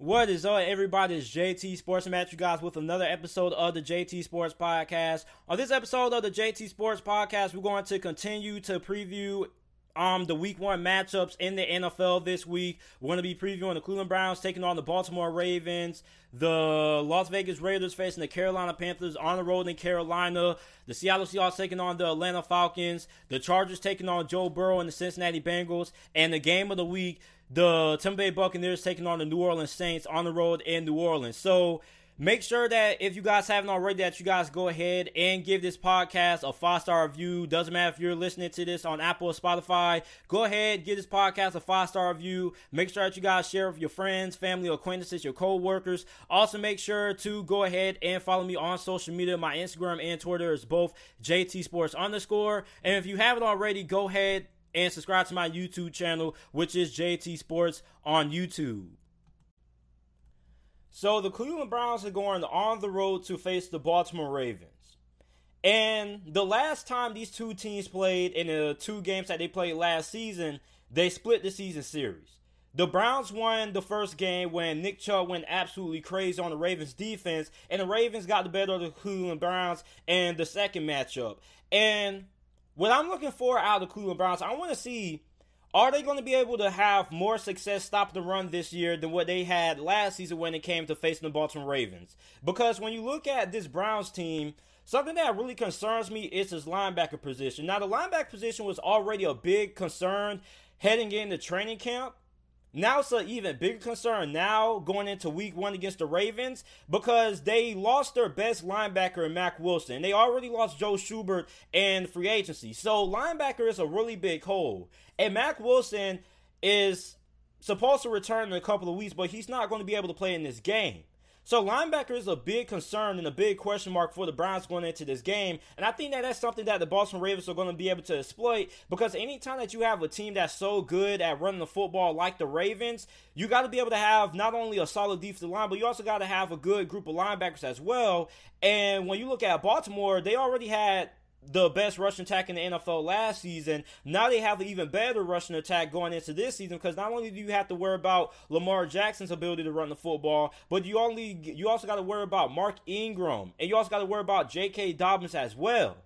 What is up, everybody? It's JT Sports. I'm you guys with another episode of the JT Sports Podcast. On this episode of the JT Sports Podcast, we're going to continue to preview um the week one matchups in the NFL this week. We're going to be previewing the Cleveland Browns taking on the Baltimore Ravens, the Las Vegas Raiders facing the Carolina Panthers on the road in Carolina, the Seattle Seahawks taking on the Atlanta Falcons, the Chargers taking on Joe Burrow and the Cincinnati Bengals, and the game of the week the Tampa Bay Buccaneers taking on the New Orleans Saints on the road in New Orleans. So make sure that if you guys haven't already, that you guys go ahead and give this podcast a five star review. Doesn't matter if you're listening to this on Apple or Spotify. Go ahead, give this podcast a five star review. Make sure that you guys share with your friends, family, acquaintances, your co-workers. Also, make sure to go ahead and follow me on social media. My Instagram and Twitter is both JT Sports underscore. And if you haven't already, go ahead and subscribe to my YouTube channel, which is JT Sports on YouTube. So the Cleveland Browns are going on the road to face the Baltimore Ravens. And the last time these two teams played in the two games that they played last season, they split the season series. The Browns won the first game when Nick Chubb went absolutely crazy on the Ravens defense, and the Ravens got the better of the Cleveland Browns in the second matchup. And what I'm looking for out of the Cleveland Browns, I want to see are they going to be able to have more success stopping the run this year than what they had last season when it came to facing the Baltimore Ravens? Because when you look at this Browns team, something that really concerns me is his linebacker position. Now, the linebacker position was already a big concern heading into training camp. Now it's an even bigger concern now going into week one against the Ravens because they lost their best linebacker in Mack Wilson. They already lost Joe Schobert in free agency. So linebacker is a really big hole. And Mack Wilson is supposed to return in a couple of weeks, but he's not going to be able to play in this game. So linebacker is a big concern and a big question mark for the Browns going into this game. And I think that that's something that the Boston Ravens are going to be able to exploit because anytime that you have a team that's so good at running the football like the Ravens, you got to be able to have not only a solid defensive line, but you also got to have a good group of linebackers as well. And when you look at Baltimore, they already had the best rushing attack in the NFL last season. Now they have an even better rushing attack going into this season because not only do you have to worry about Lamar Jackson's ability to run the football, but you only you also got to worry about Mark Ingram and you also got to worry about J.K. Dobbins as well.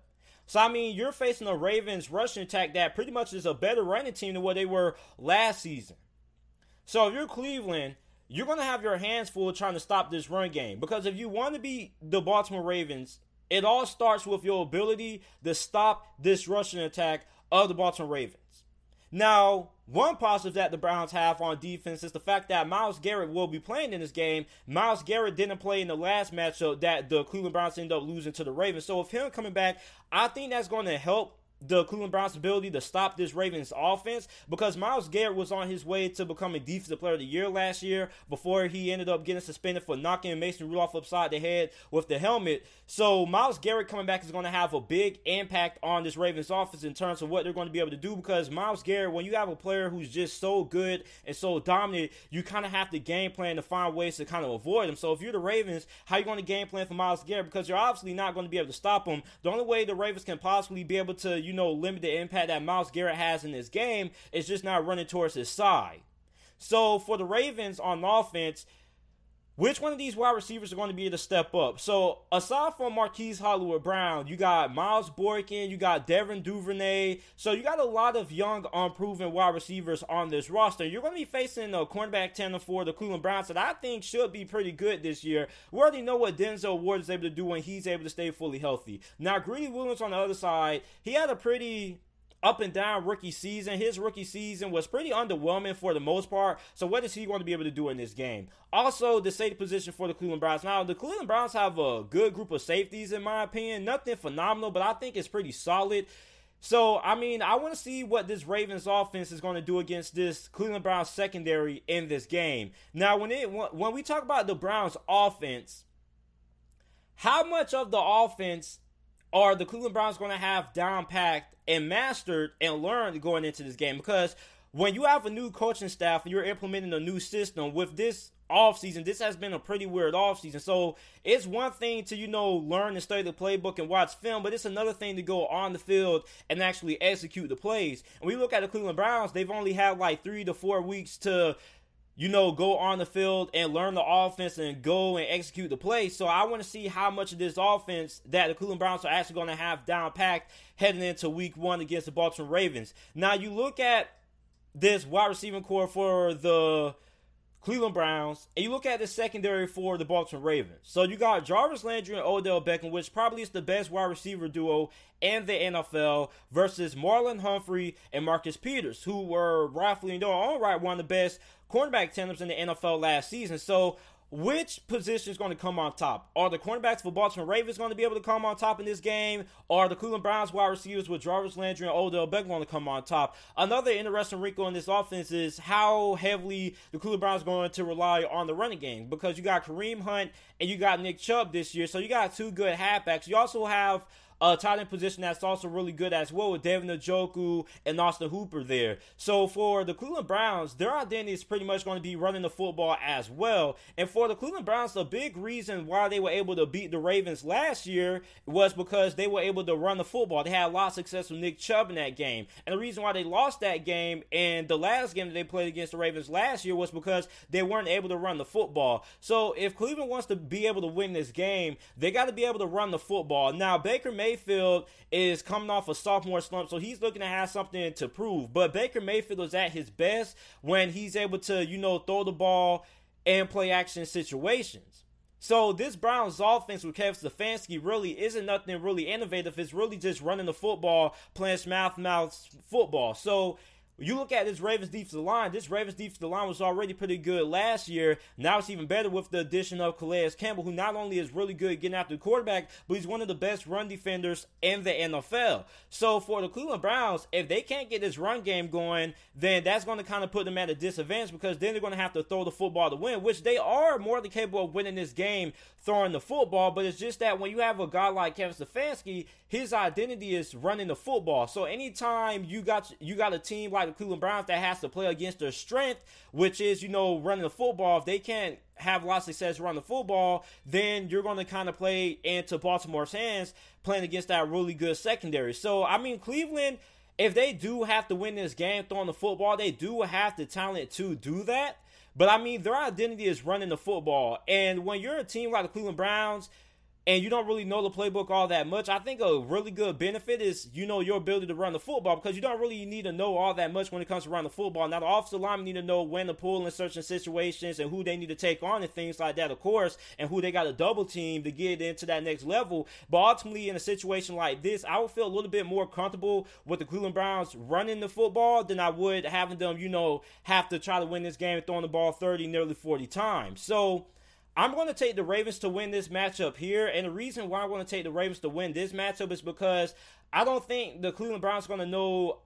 So I mean, you're facing a Ravens rushing attack that pretty much is a better running team than what they were last season. So if you're Cleveland, you're going to have your hands full trying to stop this run game because if you want to beat the Baltimore Ravens it all starts with your ability to stop this rushing attack of the Baltimore Ravens. Now, one positive that the Browns have on defense is the fact that Myles Garrett will be playing in this game. Myles Garrett didn't play in the last matchup that the Cleveland Browns ended up losing to the Ravens. So, with him coming back, I think that's going to help the Cleveland Browns' ability to stop this Ravens offense because Myles Garrett was on his way to becoming Defensive Player of the Year last year before he ended up getting suspended for knocking Mason Rudolph upside the head with the helmet. So Myles Garrett coming back is going to have a big impact on this Ravens offense in terms of what they're going to be able to do because Myles Garrett, when you have a player who's just so good and so dominant, you kind of have to game plan to find ways to kind of avoid him. So if you're the Ravens, how are you going to game plan for Myles Garrett? Because you're obviously not going to be able to stop him. The only way the Ravens can possibly be able to, you you know, limit the impact that Myles Garrett has in this game. It's just not running towards his side. So for the Ravens on offense, which one of these wide receivers are going to be able to step up? So, aside from Marquise Hollywood Brown, you got Miles Boykin, you got Devin Duvernay. So, you got a lot of young, unproven wide receivers on this roster. You're going to be facing a cornerback tandem for the Cleveland Browns that I think should be pretty good this year. We already know what Denzel Ward is able to do when he's able to stay fully healthy. Now, Greedy Williams on the other side, he had a pretty up and down rookie season. His rookie season was pretty underwhelming for the most part. So what is he going to be able to do in this game? Also, the safety position for the Cleveland Browns. Now, the Cleveland Browns have a good group of safeties in my opinion. Nothing phenomenal, but I think it's pretty solid. So, I mean, I want to see what this Ravens offense is going to do against this Cleveland Browns secondary in this game. Now, when it when we talk about the Browns offense, how much of the offense are the Cleveland Browns going to have down packed and mastered and learned going into this game? Because when you have a new coaching staff and you're implementing a new system with this offseason, this has been a pretty weird offseason. So it's one thing to, you know, learn and study the playbook and watch film, but it's another thing to go on the field and actually execute the plays. And we look at the Cleveland Browns, they've only had like three to four weeks to you know, go on the field and learn the offense and go and execute the play. So I want to see how much of this offense that the Cleveland Browns are actually going to have down packed heading into week one against the Baltimore Ravens. Now you look at this wide receiving core for the Cleveland Browns, and you look at the secondary for the Baltimore Ravens. So you got Jarvis Landry and Odell Beckham, which probably is the best wide receiver duo in the NFL, versus Marlon Humphrey and Marcus Peters, who were rightfully in their own right one of the best cornerback tandems in the NFL last season. So which position is going to come on top? Are the cornerbacks for Baltimore Ravens going to be able to come on top in this game? Are the Cleveland Browns wide receivers with Jarvis Landry and Odell Beckham going to come on top? Another interesting wrinkle in this offense is how heavily the Cleveland Browns going to rely on the running game because you got Kareem Hunt and you got Nick Chubb this year, so you got two good halfbacks. You also have a tight end position that's also really good as well with David Njoku and Austin Hooper there. So for the Cleveland Browns, their identity is pretty much going to be running the football as well. And for the Cleveland Browns, the big reason why they were able to beat the Ravens last year was because they were able to run the football. They had a lot of success with Nick Chubb in that game. And the reason why they lost that game and the last game that they played against the Ravens last year was because they weren't able to run the football. So if Cleveland wants to be able to win this game, they got to be able to run the football. Now, Baker Mayfield Mayfield is coming off a sophomore slump, so he's looking to have something to prove. But Baker Mayfield is at his best when he's able to, you know, throw the ball and play action situations. So this Browns offense with Kevin Stefanski really isn't nothing really innovative. It's really just running the football, playing mouth mouth football. So you look at this Ravens defensive line. This Ravens defensive line was already pretty good last year. Now it's even better with the addition of Calais Campbell, who not only is really good getting after the quarterback, but he's one of the best run defenders in the NFL. So for the Cleveland Browns, if they can't get this run game going, then that's going to kind of put them at a disadvantage because then they're going to have to throw the football to win, which they are more than capable of winning this game throwing the football. But it's just that when you have a guy like Kevin Stefanski, his identity is running the football. So anytime you got you got a team like the Cleveland Browns that has to play against their strength, which is you know running the football, if they can't have a lot of success running the football, then you're going to kind of play into Baltimore's hands playing against that really good secondary. So I mean Cleveland. If they do have to win this game throwing the football, they do have the talent to do that. But I mean, their identity is running the football. And when you're a team like the Cleveland Browns, and you don't really know the playbook all that much, I think a really good benefit is you know your ability to run the football because you don't really need to know all that much when it comes to running the football. Now the offensive linemen need to know when to pull in certain situations and who they need to take on and things like that, of course, and who they got to double team to get into that next level. But ultimately, in a situation like this, I would feel a little bit more comfortable with the Cleveland Browns running the football than I would having them, you know, have to try to win this game throwing the ball 30, nearly 40 times. So I'm going to take the Ravens to win this matchup here. And the reason why I want to take the Ravens to win this matchup is because I don't think the Cleveland Browns are going to know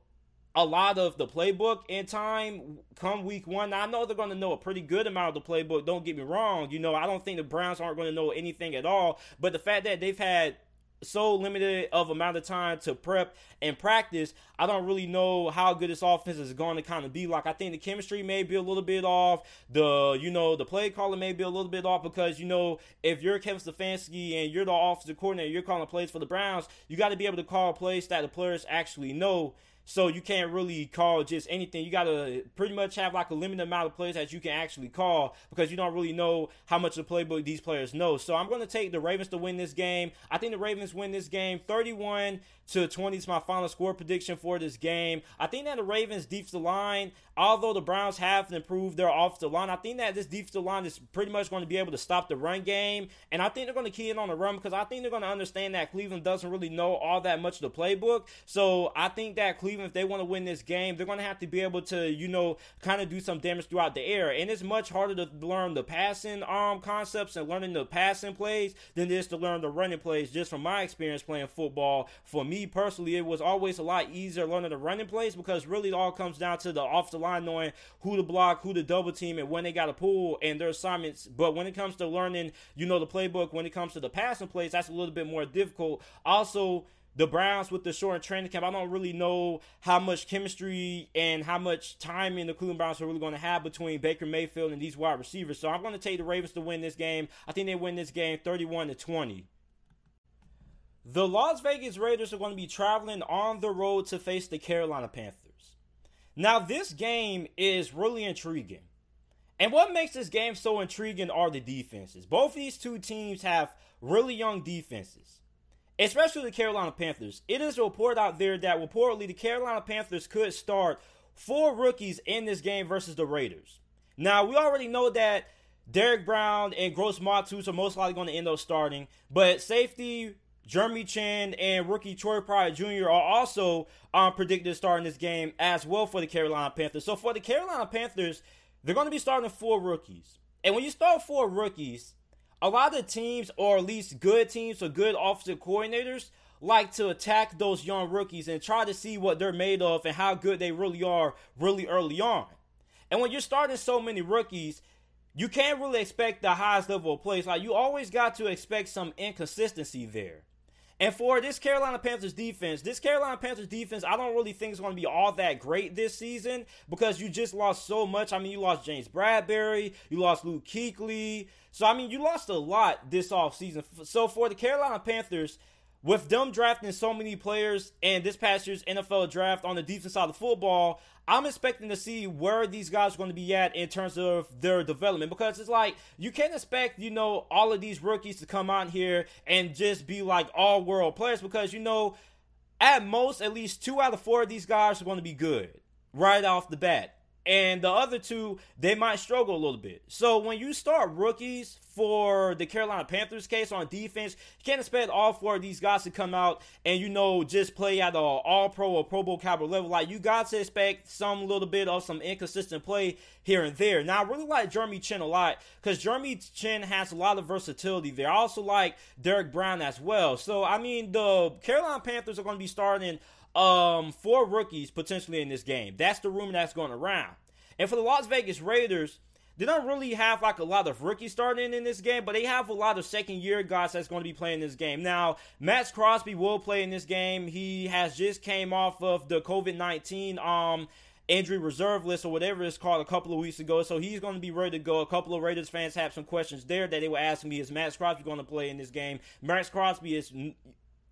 a lot of the playbook in time come week one. Now, I know they're going to know a pretty good amount of the playbook. Don't get me wrong. You know, I don't think the Browns aren't going to know anything at all. But the fact that they've had so limited of amount of time to prep and practice, I don't really know how good this offense is going to kind of be. Like I think the chemistry may be a little bit off. The you know the play calling may be a little bit off because you know if you're Kevin Stefanski and you're the offensive coordinator, you're calling plays for the Browns, you got to be able to call plays that the players actually know so you can't really call just anything. You got to pretty much have like a limited amount of players that you can actually call because you don't really know how much of the playbook these players know. So I'm to take the Ravens to win this game. I think the Ravens win this game 31 to 20 is my final score prediction for this game. I think that the Ravens defensive line, although the Browns have improved their offensive line, I think that this defensive line is pretty much going to be able to stop the run game. And I think they're going to key in on the run because I think they're going to understand that Cleveland doesn't really know all that much of the playbook. So I think that Cleveland, if they want to win this game, they're going to have to be able to, you know, kind of do some damage throughout the air. And it's much harder to learn the passing arm concepts and learning the passing plays than it is to learn the running plays, just from my experience playing football. For me, personally, it was always a lot easier learning the running plays because really it all comes down to the off the knowing who to block, who to double team, and when they got to pull and their assignments. But when it comes to learning, you know, the playbook, when it comes to the passing plays, that's a little bit more difficult. Also, the Browns with the short training camp, I don't really know how much chemistry and how much timing the Cleveland Browns are really going to have between Baker Mayfield and these wide receivers. So I'm going to take the Ravens to win this game. I think they win this game 31 to 20. The Las Vegas Raiders are going to be traveling on the road to face the Carolina Panthers. Now, this game is really intriguing. And what makes this game so intriguing are the defenses. Both these two teams have really young defenses, especially the Carolina Panthers. It is a report out there that reportedly the Carolina Panthers could start four rookies in this game versus the Raiders. Now, we already know that Derrick Brown and Gross Matos are most likely going to end up starting, but safety Jeremy Chinn and rookie Troy Pryor Jr. are also um, predicted to start in this game as well for the Carolina Panthers. So for the Carolina Panthers, they're going to be starting four rookies. And when you start four rookies, a lot of teams, or at least good teams or good offensive coordinators, like to attack those young rookies and try to see what they're made of and how good they really are really early on. And when you're starting so many rookies, you can't really expect the highest level of plays. Like you always got to expect some inconsistency there. And for this Carolina Panthers defense, this Carolina Panthers defense, I don't really think is going to be all that great this season because you just lost so much. I mean, you lost James Bradberry, you lost Luke Kuechly. So, I mean, you lost a lot this offseason. So, for the Carolina Panthers, with them drafting so many players and this past year's NFL draft on the defense side of football, I'm expecting to see where these guys are going to be at in terms of their development. Because it's like you can't expect, you know, all of these rookies to come out here and just be like all world players because, you know, at most, at least two out of four of these guys are going to be good right off the bat and the other two they might struggle a little bit. So when you start rookies for the Carolina Panthers case on defense, you can't expect all four of these guys to come out and you know just play at the All Pro or Pro Bowl caliber level. Like you got to expect some little bit of some inconsistent play here and there. Now I really like Jeremy Chinn a lot because Jeremy Chinn has a lot of versatility there. I also like Derrick Brown as well. So I mean the Carolina Panthers are going to be starting um, four rookies potentially in this game. That's the rumor that's going around. And for the Las Vegas Raiders, they don't really have like a lot of rookies starting in this game, but they have a lot of second year guys that's going to be playing this game. Now, Maxx Crosby will play in this game. He has just came off of the COVID nineteen um injury reserve list or whatever it's called a couple of weeks ago. So he's going to be ready to go. A couple of Raiders fans have some questions there that they were asking me: Is Maxx Crosby going to play in this game? Maxx Crosby is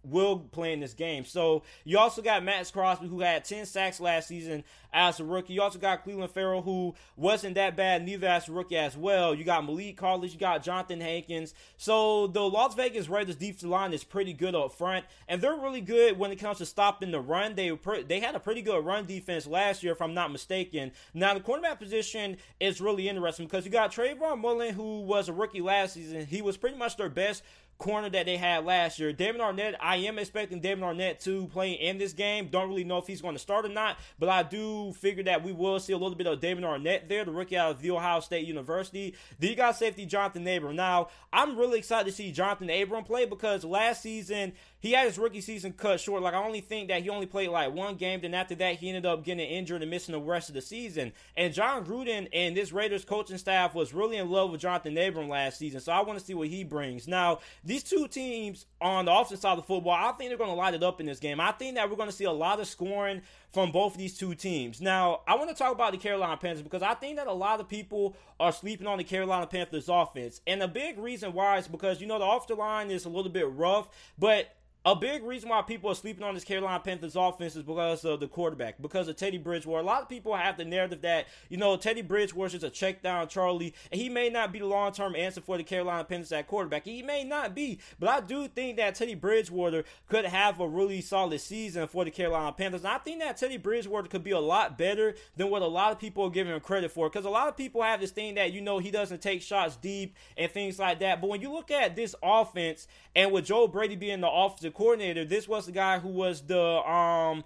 will play in this game. So you also got Maxx Crosby, who had 10 sacks last season as a rookie. You also got Clelin Ferrell, who wasn't that bad neither as a rookie as well. You got Maliek Collins, you got Johnathan Hankins. So the Las Vegas Raiders defensive line is pretty good up front, and they're really good when it comes to stopping the run. They pre- they had a pretty good run defense last year, if I'm not mistaken. Now the cornerback position is really interesting because you got Trayvon Mullen, who was a rookie last season. He was pretty much their best corner that they had last year. Damon Arnette, I am expecting Damon Arnette to play in this game. Don't really know if he's going to start or not, but I do figure that we will see a little bit of Damon Arnette there, the rookie out of the Ohio State University. Then you got safety Johnathan Abram. Now, I'm really excited to see Johnathan Abram play because last season he had his rookie season cut short. Like I only think that he only played like one game. Then after that, he ended up getting injured and missing the rest of the season. And Jon Gruden and this Raiders coaching staff was really in love with Johnathan Abram last season. So I want to see what he brings. Now these two teams on the offensive side of the football, I think they're going to light it up in this game. I think that we're going to see a lot of scoring from both of these two teams. Now, I want to talk about the Carolina Panthers because I think that a lot of people are sleeping on the Carolina Panthers offense. And a big reason why is because, you know, the offensive line is a little bit rough, but a big reason why people are sleeping on this Carolina Panthers offense is because of the quarterback, because of Teddy Bridgewater. A lot of people have the narrative that, you know, Teddy Bridgewater is just a check down Charlie, and he may not be the long term answer for the Carolina Panthers at quarterback. He may not be, but I do think that Teddy Bridgewater could have a really solid season for the Carolina Panthers. And I think that Teddy Bridgewater could be a lot better than what a lot of people are giving him credit for, because a lot of people have this thing that, you know, he doesn't take shots deep and things like that. But when you look at this offense, and with Joe Brady being the offensive coordinator, this was the guy who was the um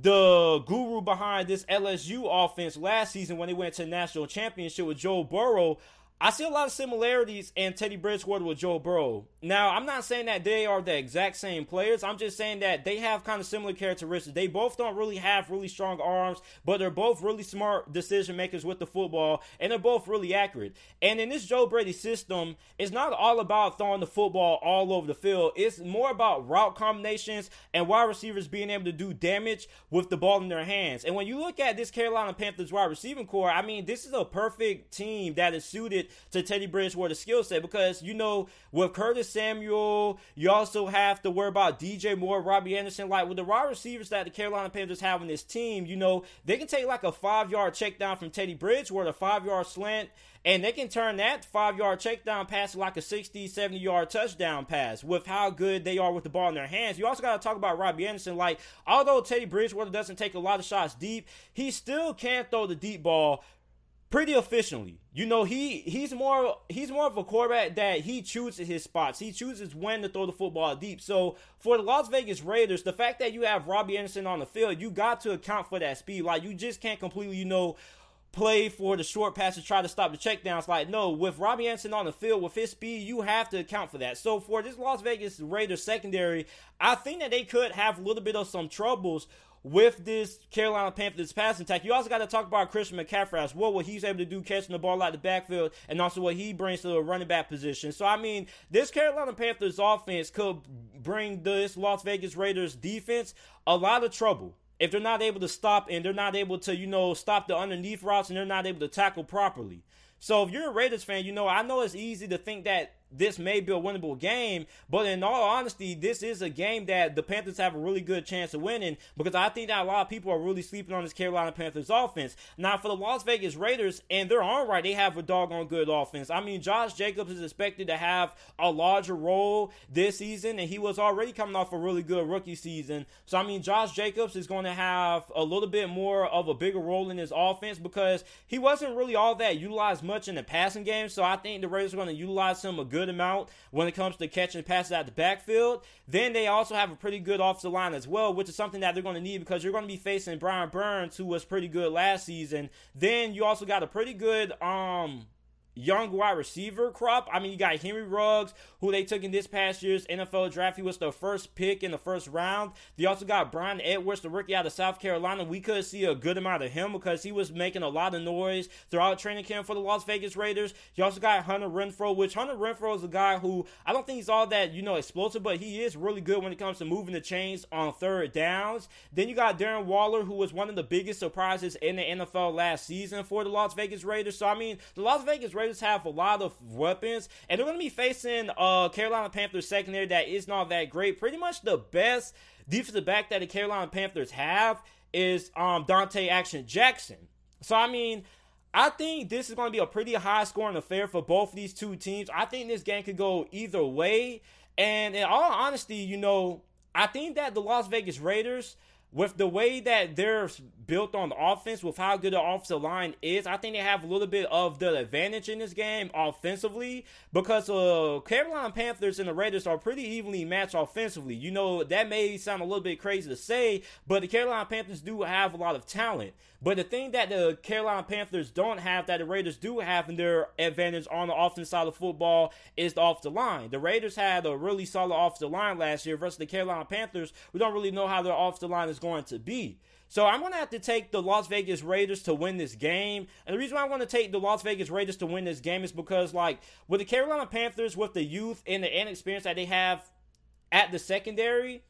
the guru behind this LSU offense last season when they went to national championship with Joe Burrow. I see a lot of similarities in Teddy Bridgewater with Joe Burrow. Now, I'm not saying that they are the exact same players. I'm just saying that they have kind of similar characteristics. They both don't really have really strong arms, but they're both really smart decision makers with the football, and they're both really accurate. And in this Joe Brady system, it's not all about throwing the football all over the field. It's more about route combinations and wide receivers being able to do damage with the ball in their hands. And when you look at this Carolina Panthers wide receiving core, I mean, this is a perfect team that is suited to Teddy Bridgewater's skill set because, you know, with Curtis Samuel, you also have to worry about DJ Moore, Robbie Anderson. Like with the wide receivers that the Carolina Panthers have in this team, you know, they can take like a five yard check down from Teddy Bridgewater, a five yard slant, and they can turn that five yard check down pass like a 60, 70 yard touchdown pass with how good they are with the ball in their hands. You also got to talk about Robbie Anderson. Like, although Teddy Bridgewater doesn't take a lot of shots deep, he still can't throw the deep ball pretty efficiently. You know, he he's more he's more of a quarterback that he chooses his spots. He chooses when to throw the football deep. So for the Las Vegas Raiders, the fact that you have Robbie Anderson on the field, you got to account for that speed. Like you just can't completely, you know, play for the short pass to try to stop the checkdowns. Like, no, with Robbie Anderson on the field, with his speed, you have to account for that. So for this Las Vegas Raiders secondary, I think that they could have a little bit of some troubles with this Carolina Panthers passing attack. You also got to talk about Christian McCaffrey as well, what he's able to do catching the ball out the backfield, and also what he brings to the running back position. So, I mean, this Carolina Panthers offense could bring this Las Vegas Raiders defense a lot of trouble if they're not able to stop and they're not able to, you know, stop the underneath routes and they're not able to tackle properly. So if you're a Raiders fan, you know, I know it's easy to think that this may be a winnable game, but in all honesty, this is a game that the Panthers have a really good chance of winning because I think that a lot of people are really sleeping on this Carolina Panthers offense. Now, for the Las Vegas Raiders, and they're on right, they have a doggone good offense. I mean, Josh Jacobs is expected to have a larger role this season, and he was already coming off a really good rookie season. So, I mean, Josh Jacobs is going to have a little bit more of a bigger role in his offense because he wasn't really all that utilized much in the passing game. So, I think the Raiders are going to utilize him a good good amount when it comes to catching passes out the backfield. Then they also have a pretty good offensive line as well, which is something that they're going to need because you're going to be facing Brian Burns, who was pretty good last season. Then you also got a pretty good um young wide receiver crop. I mean, you got Henry Ruggs, who they took in this past year's NFL draft. He was the first pick in the first round. They also got Bryan Edwards, the rookie out of South Carolina. We could see a good amount of him because he was making a lot of noise throughout training camp for the Las Vegas Raiders. You also got Hunter Renfrow, which Hunter Renfrow is a guy who I don't think he's all that, you know, explosive, but he is really good when it comes to moving the chains on third downs. Then you got Darren Waller, who was one of the biggest surprises in the NFL last season for the Las Vegas Raiders. So, I mean, the Las Vegas Raiders Raiders have a lot of weapons, and they're going to be facing a Carolina Panthers secondary that is not that great. Pretty much the best defensive back that the Carolina Panthers have is um, Dante Action Jackson. So, I mean, I think this is going to be a pretty high scoring affair for both of these two teams. I think this game could go either way. And in all honesty, you know, I think that the Las Vegas Raiders with the way that they're built on the offense, with how good the offensive line is, I think they have a little bit of the advantage in this game offensively because uh, Carolina Panthers and the Raiders are pretty evenly matched offensively. You know, that may sound a little bit crazy to say, but the Carolina Panthers do have a lot of talent. But the thing that the Carolina Panthers don't have that the Raiders do have in their advantage on the offensive side of football is the offensive line. The Raiders had a really solid off the line last year versus the Carolina Panthers. We don't really know how their off the line is going to be. So I'm going to have to take the Las Vegas Raiders to win this game. And the reason why I want to take the Las Vegas Raiders to win this game is because, like, with the Carolina Panthers, with the youth and the inexperience that they have at the secondary,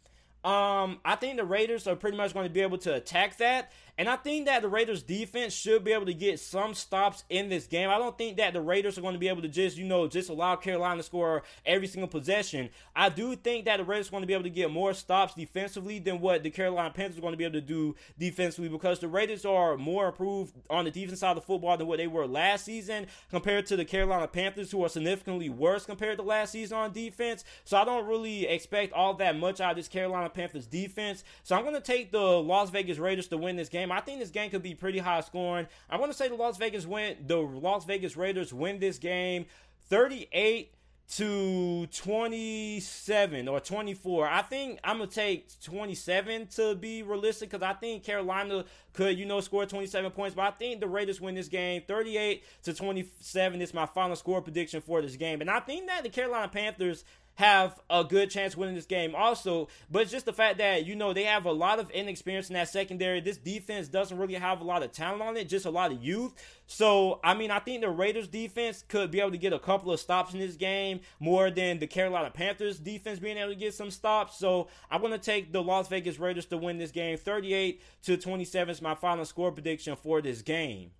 um, I think the Raiders are pretty much going to be able to attack that. And I think that the Raiders defense should be able to get some stops in this game. I don't think that the Raiders are going to be able to just, you know, just allow Carolina to score every single possession. I do think that the Raiders are going to be able to get more stops defensively than what the Carolina Panthers are going to be able to do defensively because the Raiders are more improved on the defense side of the football than what they were last season compared to the Carolina Panthers, who are significantly worse compared to last season on defense. So I don't really expect all that much out of this Carolina Panthers defense. So I'm going to take the Las Vegas Raiders to win this game game. I think this game could be pretty high scoring. I want to say the Las Vegas win the Las Vegas Raiders win this game 38 to 27 or 24. I think I'm going to take 27 to be realistic because I think Carolina could, you know, score 27 points. But I think the Raiders win this game 38 to 27 is my final score prediction for this game. And I think that the Carolina Panthers have a good chance winning this game also. But it's just the fact that, you know, they have a lot of inexperience in that secondary. This defense doesn't really have a lot of talent on it, just a lot of youth. So, I mean, I think the Raiders defense could be able to get a couple of stops in this game more than the Carolina Panthers defense being able to get some stops. So, I'm going to take the Las Vegas Raiders to win this game. 38 to 27 is my final score prediction for this game.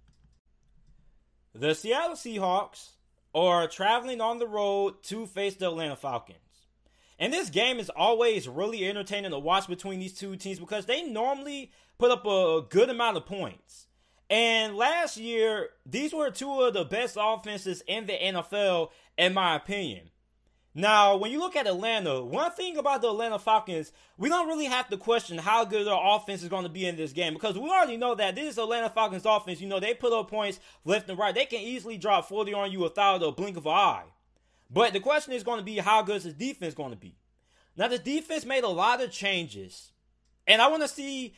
The Seattle Seahawks or traveling on the road to face the Atlanta Falcons. And this game is always really entertaining to watch between these two teams because they normally put up a good amount of points. And last year, these were two of the best offenses in the NFL, in my opinion. Now, when you look at Atlanta, one thing about the Atlanta Falcons, we don't really have to question how good their offense is going to be in this game because we already know that this Atlanta Falcons offense, you know, they put up points left and right. They can easily drop 40 on you without a blink of an eye. But the question is going to be how good is his defense going to be? Now, the defense made a lot of changes, and I want to see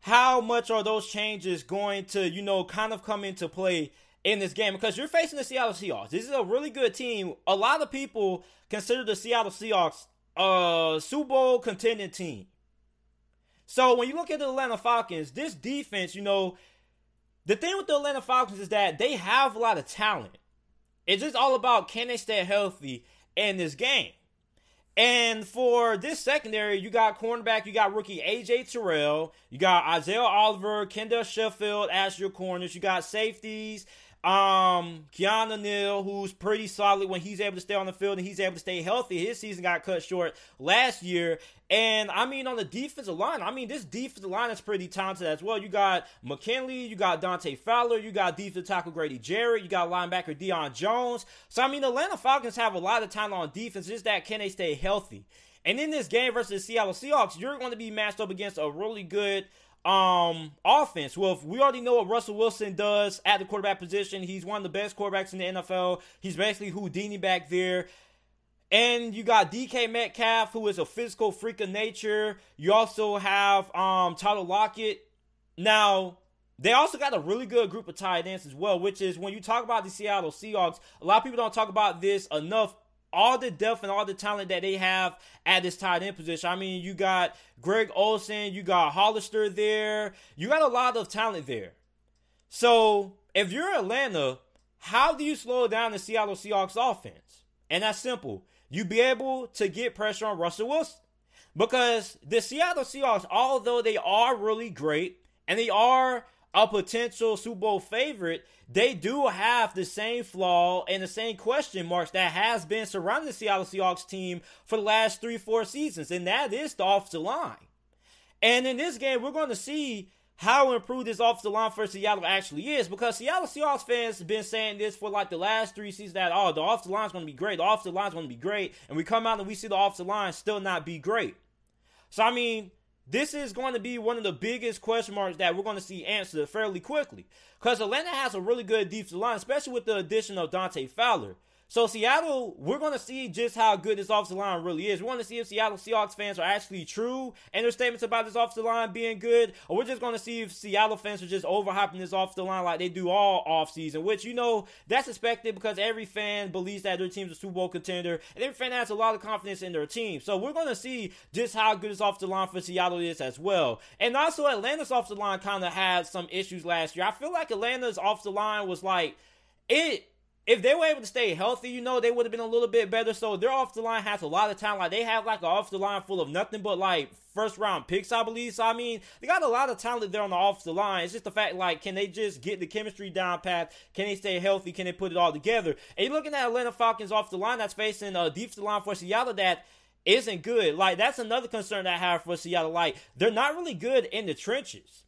how much are those changes going to, you know, kind of come into play in this game because you're facing the Seattle Seahawks. This is a really good team. A lot of people consider the Seattle Seahawks a Super Bowl contending team. So when you look at the Atlanta Falcons, this defense, you know, the thing with the Atlanta Falcons is that they have a lot of talent. It's just all about can they stay healthy in this game. And for this secondary, you got cornerback, you got rookie AJ Terrell, you got Isaiah Oliver, Kendall Sheffield as your corners, you got safeties, um, Keanu Neal, who's pretty solid when he's able to stay on the field and he's able to stay healthy. His season got cut short last year. And I mean, on the defensive line, I mean, this defensive line is pretty talented as well. You got McKinley, you got Dante Fowler, you got defensive tackle Grady Jarrett, you got linebacker Deion Jones. So, I mean, the Atlanta Falcons have a lot of talent on defense. Just that can they stay healthy? And in this game versus the Seattle Seahawks, you're going to be matched up against a really good um offense. Well, we already know what Russell Wilson does at the quarterback position. He's one of the best quarterbacks in the NFL. He's basically Houdini back there. And you got DK Metcalf, who is a physical freak of nature. You also have um Tyler Lockett. Now, they also got a really good group of tight ends as well, which is when you talk about the Seattle Seahawks, a lot of people don't talk about this enough all the depth and all the talent that they have at this tight end position. I mean, you got Greg Olsen, you got Hollister there, you got a lot of talent there. So if you're Atlanta, how do you slow down the Seattle Seahawks offense? And that's simple. You be able to get pressure on Russell Wilson. Because the Seattle Seahawks, although they are really great and they are a potential Super Bowl favorite, they do have the same flaw and the same question marks that has been surrounding the Seattle Seahawks team for the last three, four seasons, and that is the offensive line. And in this game, we're going to see how improved this offensive line for Seattle actually is because Seattle Seahawks fans have been saying this for like the last three seasons that, oh, the offensive line is going to be great. The offensive line is going to be great. And we come out and we see the offensive line still not be great. So, I mean, this is going to be one of the biggest question marks that we're going to see answered fairly quickly. Because Atlanta has a really good defensive line, especially with the addition of Dante Fowler. So Seattle, we're going to see just how good this offensive line really is. We want to see if Seattle Seahawks fans are actually true in their statements about this offensive line being good, or we're just going to see if Seattle fans are just overhyping this offensive line like they do all offseason, which, you know, that's expected because every fan believes that their team's a Super Bowl contender, and every fan has a lot of confidence in their team. So we're going to see just how good this offensive line for Seattle is as well. And also, Atlanta's offensive line kind of had some issues last year. I feel like Atlanta's offensive line was like, it if they were able to stay healthy, you know, they would have been a little bit better. So their off the line has a lot of talent. Like they have like an off the line full of nothing but like first round picks, I believe. So I mean, they got a lot of talent there on the off the line. It's just the fact like, can they just get the chemistry down pat? Can they stay healthy? Can they put it all together? And you're looking at Atlanta Falcons off the line that's facing a defensive line for Seattle that isn't good. Like that's another concern that I have for Seattle. Like they're not really good in the trenches.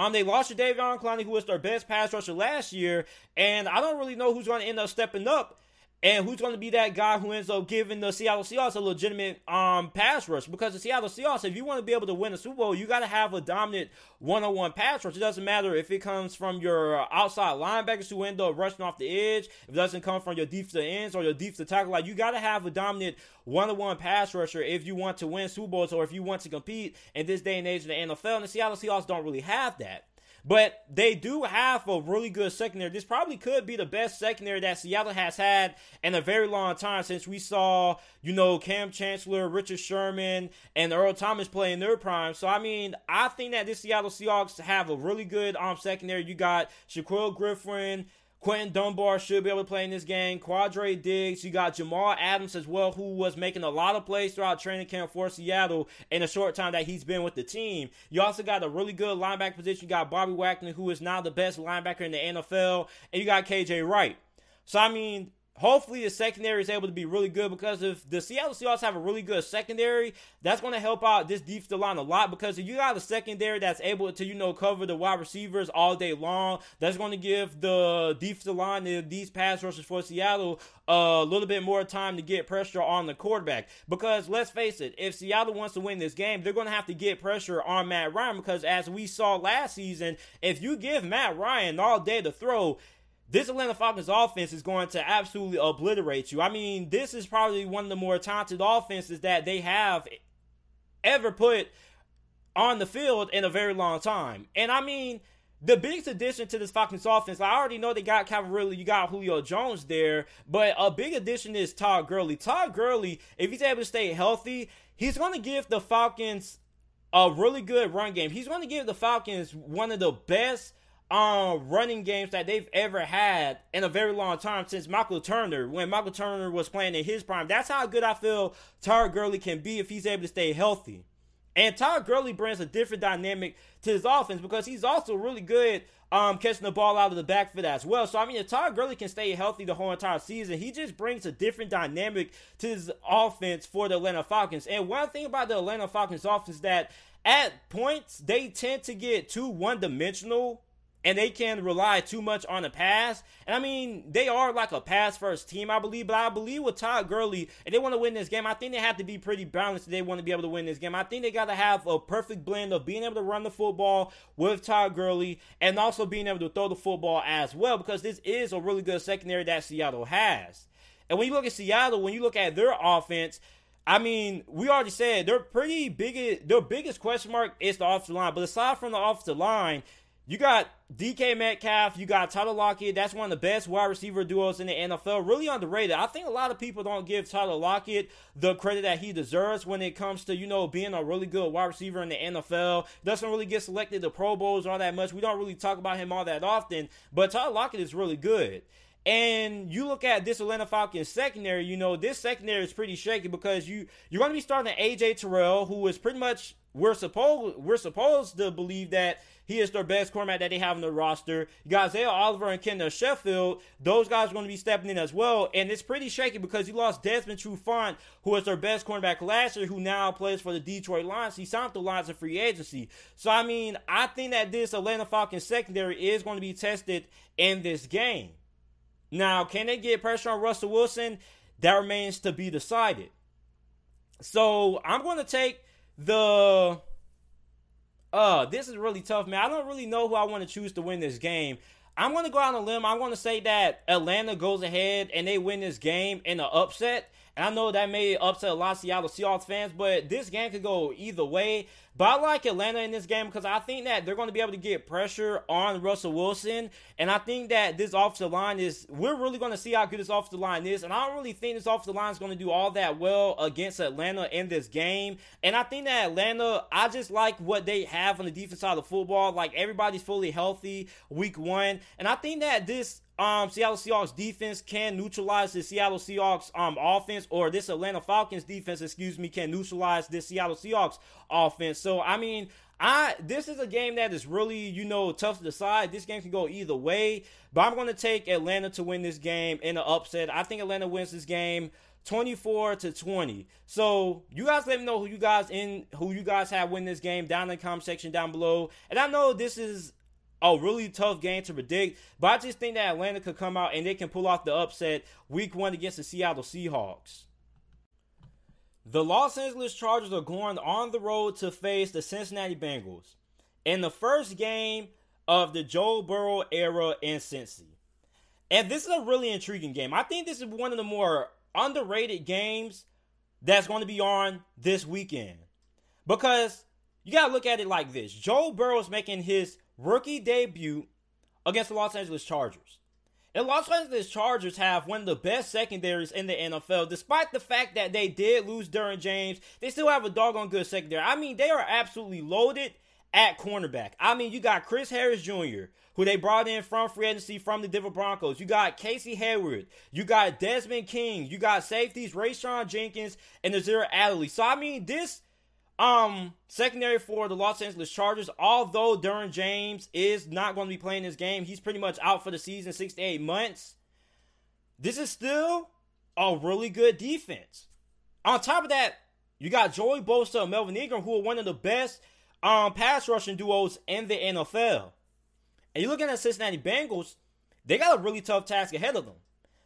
Um, they lost to Jadeveon Clowney, who was their best pass rusher last year, and I don't really know who's going to end up stepping up and who's going to be that guy who ends up giving the Seattle Seahawks a legitimate um, pass rush? Because the Seattle Seahawks, if you want to be able to win a Super Bowl, you got to have a dominant one-on-one pass rush. It doesn't matter if it comes from your outside linebackers who end up rushing off the edge. If it doesn't come from your defensive ends or your defensive tackle, like you got to have a dominant one-on-one pass rusher if you want to win Super Bowls or if you want to compete in this day and age in the NFL. And the Seattle Seahawks don't really have that. But they do have a really good secondary. This probably could be the best secondary that Seattle has had in a very long time since we saw, you know, Kam Chancellor, Richard Sherman, and Earl Thomas play in their prime. So, I mean, I think that this Seattle Seahawks have a really good um secondary. You got Shaquill Griffin, Quinton Dunbar should be able to play in this game. Quandre Diggs. You got Jamal Adams as well, who was making a lot of plays throughout training camp for Seattle in a short time that he's been with the team. You also got a really good linebacker position. You got Bobby Wagner, who is now the best linebacker in the NFL. And you got KJ Wright. So, I mean, hopefully the secondary is able to be really good because if the Seattle Seahawks have a really good secondary, that's going to help out this defensive line a lot because if you got a secondary that's able to, you know, cover the wide receivers all day long, that's going to give the defensive line, these pass rushers for Seattle, uh, a little bit more time to get pressure on the quarterback. Because let's face it, if Seattle wants to win this game, they're going to have to get pressure on Matt Ryan because as we saw last season, if you give Matt Ryan all day to throw, this Atlanta Falcons offense is going to absolutely obliterate you. I mean, this is probably one of the more talented offenses that they have ever put on the field in a very long time. And I mean, the biggest addition to this Falcons offense, I already know they got Calvin Ridley, you got Julio Jones there, but a big addition is Todd Gurley. Todd Gurley, if he's able to stay healthy, he's going to give the Falcons a really good run game. He's going to give the Falcons one of the best um, running games that they've ever had in a very long time since Michael Turner, when Michael Turner was playing in his prime. That's how good I feel Todd Gurley can be if he's able to stay healthy. And Todd Gurley brings a different dynamic to his offense because he's also really good um, catching the ball out of the backfield as well. So I mean, if Todd Gurley can stay healthy the whole entire season, he just brings a different dynamic to his offense for the Atlanta Falcons. And one thing about the Atlanta Falcons offense is that at points they tend to get too one dimensional and they can rely too much on the pass. And I mean, they are like a pass first team, I believe. But I believe with Todd Gurley, if they want to win this game, I think they have to be pretty balanced if they want to be able to win this game. I think they got to have a perfect blend of being able to run the football with Todd Gurley and also being able to throw the football as well because this is a really good secondary that Seattle has. And when you look at Seattle, when you look at their offense, I mean, we already said they're pretty big. Their biggest question mark is the offensive line. But aside from the offensive line, you got DK Metcalf, you got Tyler Lockett. That's one of the best wide receiver duos in the NFL. Really underrated. I think a lot of people don't give Tyler Lockett the credit that he deserves when it comes to, you know, being a really good wide receiver in the NFL. Doesn't really get selected to Pro Bowls all that much. We don't really talk about him all that often, but Tyler Lockett is really good. And you look at this Atlanta Falcons secondary, you know, this secondary is pretty shaky because you you're going to be starting AJ Terrell, who is pretty much we're supposed we're supposed to believe that he is their best cornerback that they have on the roster. You got Isaiah Oliver and Kendall Sheffield. Those guys are going to be stepping in as well. And it's pretty shaky because you lost Desmond Trufant, who was their best cornerback last year, who now plays for the Detroit Lions. He signed the Lions of free agency. So, I mean, I think that this Atlanta Falcons secondary is going to be tested in this game. Now, can they get pressure on Russell Wilson? That remains to be decided. So, I'm going to take the uh, this is really tough, man. I don't really know who I want to choose to win this game. I'm going to go out on a limb. I'm going to say that Atlanta goes ahead and they win this game in an upset. And I know that may upset a lot of Seattle Seahawks fans, but this game could go either way. But I like Atlanta in this game because I think that they're going to be able to get pressure on Russell Wilson. And I think that this offensive line is, we're really going to see how good this offensive line is. And I don't really think this offensive line is going to do all that well against Atlanta in this game. And I think that Atlanta, I just like what they have on the defense side of the football. Like everybody's fully healthy week one. And I think that this um, Seattle Seahawks defense can neutralize the Seattle Seahawks um, offense, or this Atlanta Falcons defense, excuse me, can neutralize this Seattle Seahawks offense. So, I mean, I this is a game that is really, you know, tough to decide. This game can go either way, but I'm going to take Atlanta to win this game in an upset. I think Atlanta wins this game 24 to 20. So you guys let me know who you guys in who you guys have win this game down in the comment section down below. And I know this is a really tough game to predict. But I just think that Atlanta could come out and they can pull off the upset week one against the Seattle Seahawks. The Los Angeles Chargers are going on the road to face the Cincinnati Bengals in the first game of the Joe Burrow era in Cincy. And this is a really intriguing game. I think this is one of the more underrated games that's going to be on this weekend. Because you got to look at it like this Joe Burrow is making his rookie debut against the Los Angeles Chargers. The Los Angeles Chargers have one of the best secondaries in the NFL. Despite the fact that they did lose Derwin James, they still have a doggone good secondary. I mean, they are absolutely loaded at cornerback. I mean, you got Chris Harris Jr., who they brought in from free agency from the Denver Broncos. You got Casey Hayward. You got Desmond King. You got safeties Rayshawn Jenkins and Nasir Adderley. So, I mean, this um, secondary for the Los Angeles Chargers, although Derwin James is not going to be playing this game, he's pretty much out for the season, six to eight months. this is still a really good defense. On top of that, you got Joey Bosa and Melvin Ingram, who are one of the best um, pass rushing duos in the NFL. And you're looking at Cincinnati Bengals, they got a really tough task ahead of them.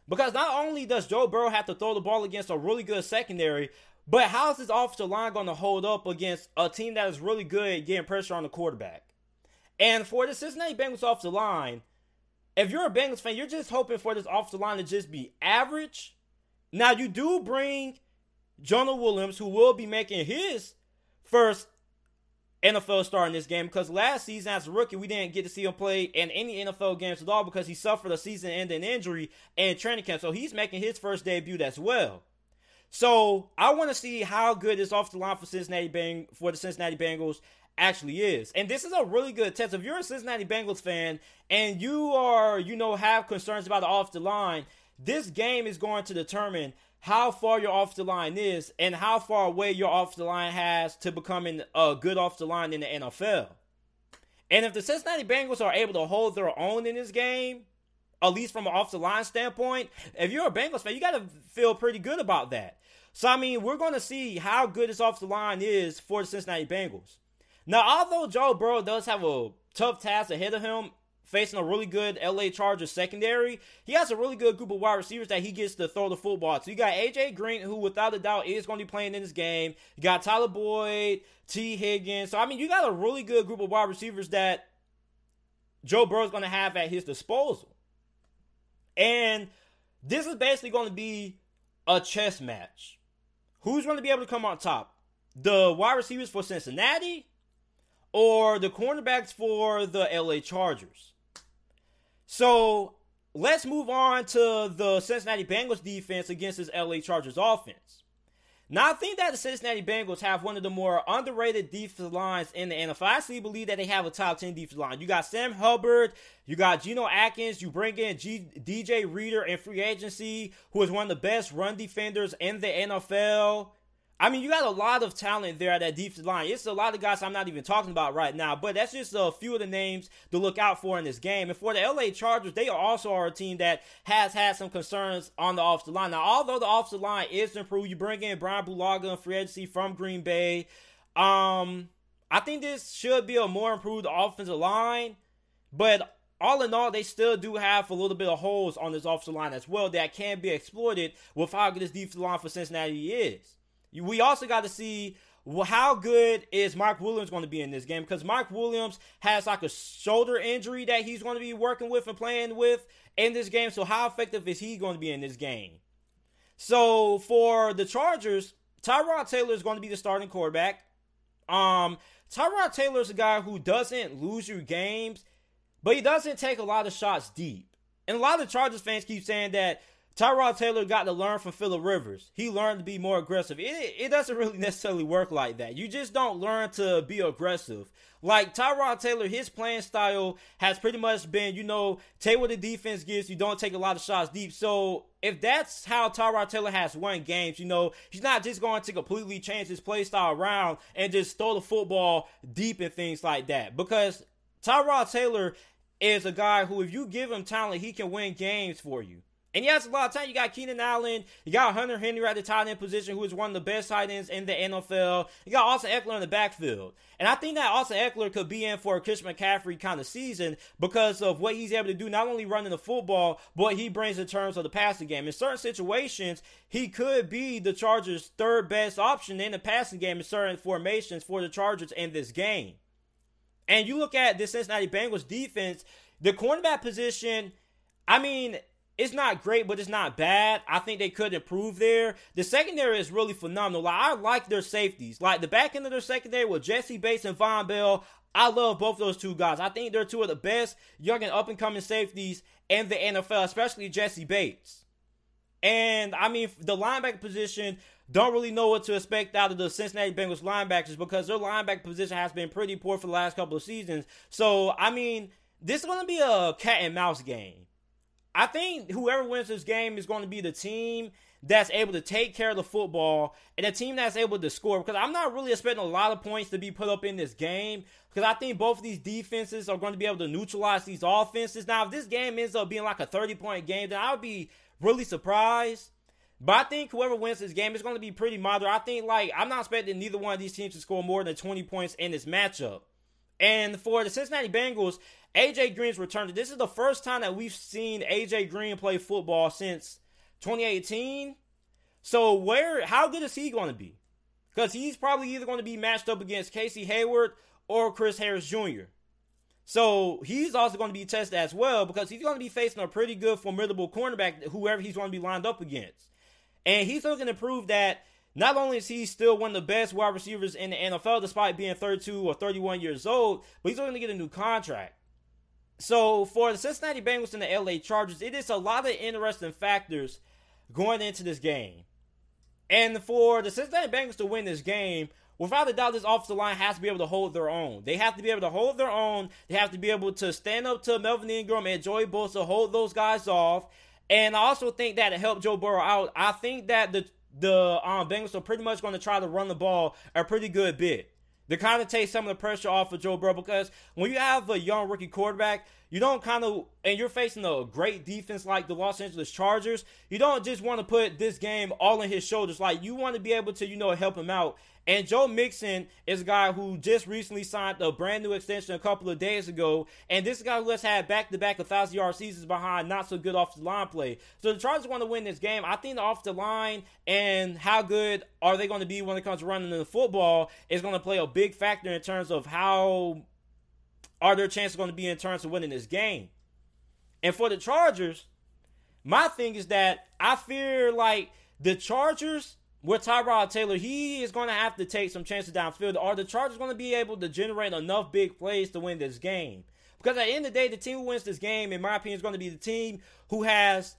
Because not only does Joe Burrow have to throw the ball against a really good secondary, but how's this offensive line going to hold up against a team that is really good at getting pressure on the quarterback? And for the Cincinnati Bengals offensive line, if you're a Bengals fan, you're just hoping for this offensive line to just be average. Now you do bring Jonah Williams, who will be making his first NFL start in this game because last season as a rookie, we didn't get to see him play in any NFL games at all because he suffered a season-ending injury in training camp. So he's making his first debut as well. So I want to see how good this off the line for Cincinnati Bang for the Cincinnati Bengals actually is. And this is a really good test. If you're a Cincinnati Bengals fan and you are, you know, have concerns about the off the line, this game is going to determine how far your off the line is and how far away your off the line has to becoming a good off the line in the NFL. And if the Cincinnati Bengals are able to hold their own in this game, at least from an off the line standpoint, if you're a Bengals fan, you got to feel pretty good about that. So, I mean, we're going to see how good this off the line is for the Cincinnati Bengals. Now, although Joe Burrow does have a tough task ahead of him, facing a really good LA Chargers secondary, he has a really good group of wide receivers that he gets to throw the football to. You got AJ Green, who without a doubt is going to be playing in this game. You got Tyler Boyd, Tee Higgins. So, I mean, you got a really good group of wide receivers that Joe Burrow is going to have at his disposal. And this is basically going to be a chess match. Who's going to be able to come on top? The wide receivers for Cincinnati or the cornerbacks for the LA Chargers? So let's move on to the Cincinnati Bengals defense against this LA Chargers offense. Now, I think that the Cincinnati Bengals have one of the more underrated defensive lines in the NFL. I actually believe that they have a top 10 defensive line. You got Sam Hubbard, you got Geno Atkins, you bring in G- DJ Reader in free agency, who is one of the best run defenders in the NFL. I mean, you got a lot of talent there at that defensive line. It's a lot of guys I'm not even talking about right now, but that's just a few of the names to look out for in this game. And for the LA Chargers, they also are a team that has had some concerns on the offensive line. Now, although the offensive line is improved, you bring in Bryan Bulaga and free agency from Green Bay. Um, I think this should be a more improved offensive line, but all in all, they still do have a little bit of holes on this offensive line as well that can be exploited with how good this defensive line for Cincinnati is. We also got to see how good is Mark Williams going to be in this game because Mark Williams has like a shoulder injury that he's going to be working with and playing with in this game. So how effective is he going to be in this game? So for the Chargers, Tyrod Taylor is going to be the starting quarterback. Um, Tyrod Taylor is a guy who doesn't lose you games, but he doesn't take a lot of shots deep. And a lot of Chargers fans keep saying that Tyrod Taylor got to learn from Philip Rivers. He learned to be more aggressive. It, it doesn't really necessarily work like that. You just don't learn to be aggressive. Like Tyrod Taylor, his playing style has pretty much been, you know, take what the defense gives you, don't take a lot of shots deep. So if that's how Tyrod Taylor has won games, you know, he's not just going to completely change his play style around and just throw the football deep and things like that. Because Tyrod Taylor is a guy who, if you give him talent, he can win games for you. And yes, a lot of time you got Keenan Allen, you got Hunter Henry at the tight end position, who is one of the best tight ends in the NFL. You got Austin Ekeler in the backfield. And I think that Austin Ekeler could be in for a Chris McCaffrey kind of season because of what he's able to do, not only running the football, but he brings in terms of the passing game. In certain situations, he could be the Chargers' third best option in the passing game in certain formations for the Chargers in this game. And you look at the Cincinnati Bengals defense, the cornerback position, I mean, it's not great, but it's not bad. I think they could improve there. The secondary is really phenomenal. Like, I like their safeties. Like the back end of their secondary with Jessie Bates and Vonn Bell. I love both those two guys. I think they're two of the best young and up and coming safeties in the NFL, especially Jessie Bates. And I mean, the linebacker position, don't really know what to expect out of the Cincinnati Bengals linebackers because their linebacker position has been pretty poor for the last couple of seasons. So, I mean, this is going to be a cat and mouse game. I think whoever wins this game is going to be the team that's able to take care of the football and a team that's able to score. Because I'm not really expecting a lot of points to be put up in this game. Because I think both of these defenses are going to be able to neutralize these offenses. Now, if this game ends up being like a 30 point game, then I would be really surprised. But I think whoever wins this game is going to be pretty moderate. I think like I'm not expecting neither one of these teams to score more than 20 points in this matchup. And for the Cincinnati Bengals, AJ Green's returned. This is the first time that we've seen AJ Green play football since 2018. So where how good is he going to be? Because he's probably either going to be matched up against Casey Hayward or Chris Harris Jr. So he's also going to be tested as well because he's going to be facing a pretty good, formidable cornerback, whoever he's going to be lined up against. And he's looking to prove that not only is he still one of the best wide receivers in the NFL, despite being 32 or 31 years old, but he's looking to get a new contract. So for the Cincinnati Bengals and the LA Chargers, it is a lot of interesting factors going into this game. And for the Cincinnati Bengals to win this game, without a doubt, this offensive line has to be able to hold their own. They have to be able to hold their own. They have to be able to stand up to Melvin Ingram and Joey Bosa, hold those guys off. And I also think that it helped Joe Burrow out. I think that the the um, Bengals are pretty much going to try to run the ball a pretty good bit to kind of take some of the pressure off of Joe Burrow because when you have a young rookie quarterback, you don't kind of, and you're facing a great defense like the Los Angeles Chargers, you don't just want to put this game all on his shoulders. Like, you want to be able to, you know, help him out. And Joe Mixon is a guy who just recently signed a brand new extension a couple of days ago. And this guy who has had back to back 1,000 yard seasons behind not so good offensive line play. So the Chargers want to win this game. I think the offensive line and how good are they going to be when it comes to running the football is going to play a big factor in terms of how are their chances going to be in terms of winning this game? And for the Chargers, my thing is that I fear like the Chargers with Tyrod Taylor, he is going to have to take some chances downfield. Are the Chargers going to be able to generate enough big plays to win this game? Because at the end of the day, the team who wins this game, in my opinion, is going to be the team who has,